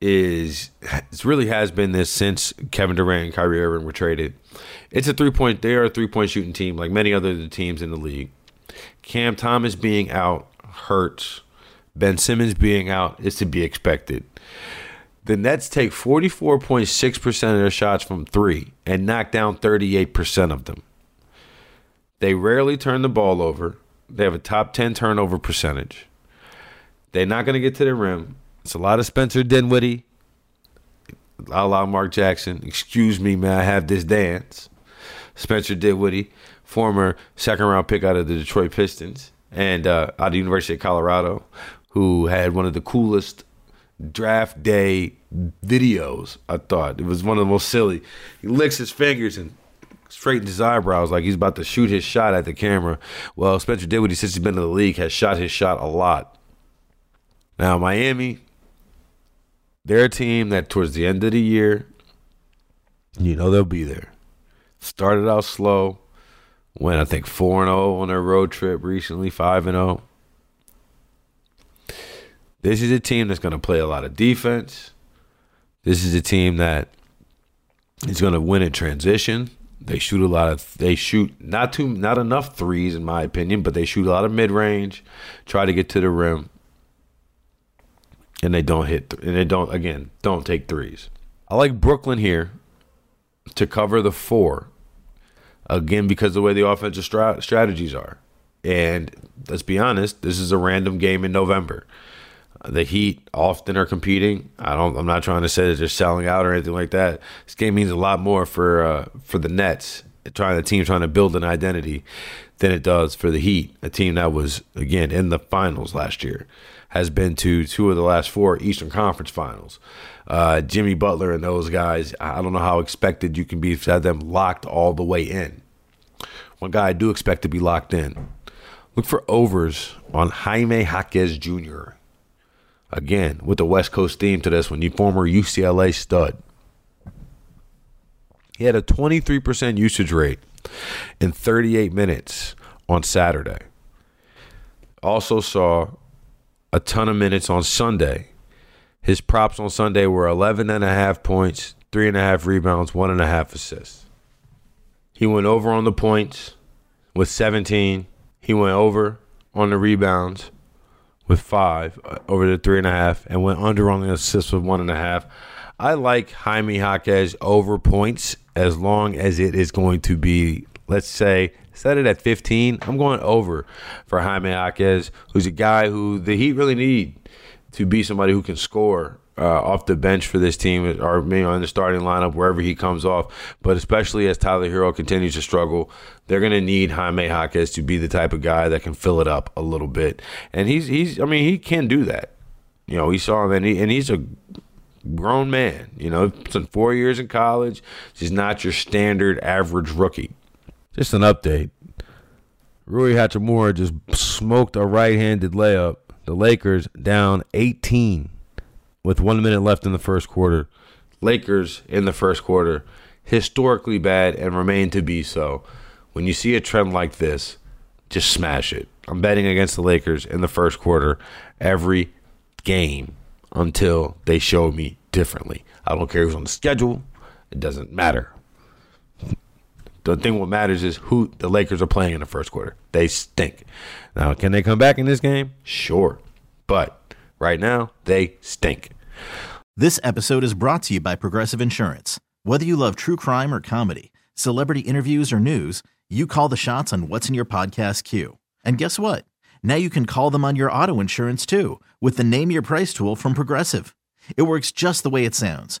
is it really has been this since Kevin Durant and Kyrie Irving were traded. It's a three point. They are a three point shooting team, like many other teams in the league. Cam Thomas being out hurts. Ben Simmons being out is to be expected. The Nets take 44.6% of their shots from three and knock down 38% of them. They rarely turn the ball over. They have a top 10 turnover percentage. They're not going to get to the rim. It's a lot of Spencer Dinwiddie, a la Mark Jackson. Excuse me, may I have this dance? Spencer Dinwiddie, former second round pick out of the Detroit Pistons and uh, out of the University of Colorado, who had one of the coolest draft day videos. I thought it was one of the most silly. He licks his fingers and straightens his eyebrows like he's about to shoot his shot at the camera. Well, Spencer Dinwiddie, since he's been in the league, has shot his shot a lot. Now, Miami, they're a team that towards the end of the year, you know they'll be there. Started out slow, went I think 4 and 0 on their road trip recently, 5 and 0. This is a team that's going to play a lot of defense. This is a team that is going to win in transition. They shoot a lot of they shoot not too not enough threes in my opinion, but they shoot a lot of mid range, try to get to the rim and they don't hit th- and they don't again don't take threes. I like Brooklyn here to cover the four again because of the way the offensive stra- strategies are. And let's be honest, this is a random game in November. The Heat often are competing. I don't. I'm not trying to say that they're selling out or anything like that. This game means a lot more for uh, for the Nets, trying the team trying to build an identity, than it does for the Heat, a team that was again in the finals last year has been to two of the last four Eastern Conference Finals. Uh, Jimmy Butler and those guys, I don't know how expected you can be to have them locked all the way in. One guy I do expect to be locked in. Look for overs on Jaime Jaquez Jr. Again, with the West Coast theme to this one, you former UCLA stud. He had a 23% usage rate in 38 minutes on Saturday. Also saw a ton of minutes on Sunday. His props on Sunday were 11 and a half points, three and a half rebounds, one and a half assists. He went over on the points with 17. He went over on the rebounds with five uh, over the three and a half, and went under on the assists with one and a half. I like Jaime Jaquez over points as long as it is going to be, let's say, Set it at 15. I'm going over for Jaime Jaquez, who's a guy who the Heat really need to be somebody who can score uh, off the bench for this team or maybe in the starting lineup wherever he comes off. But especially as Tyler Herro continues to struggle, they're going to need Jaime Jaquez to be the type of guy that can fill it up a little bit. And he's he's I mean he can do that. You know, he saw him and he and he's a grown man. You know, spent four years in college. He's not your standard average rookie. Just an update. Rui Hachimura just smoked a right-handed layup. The Lakers down 18 with one minute left in the first quarter. Lakers in the first quarter, historically bad and remain to be so. When you see a trend like this, just smash it. I'm betting against the Lakers in the first quarter every game until they show me differently. I don't care who's on the schedule. It doesn't matter. The thing what matters is who the Lakers are playing in the first quarter. They stink. Now, can they come back in this game? Sure. But right now, they stink. This episode is brought to you by Progressive Insurance. Whether you love true crime or comedy, celebrity interviews or news, you call the shots on what's in your podcast queue. And guess what? Now you can call them on your auto insurance too with the Name Your Price tool from Progressive. It works just the way it sounds.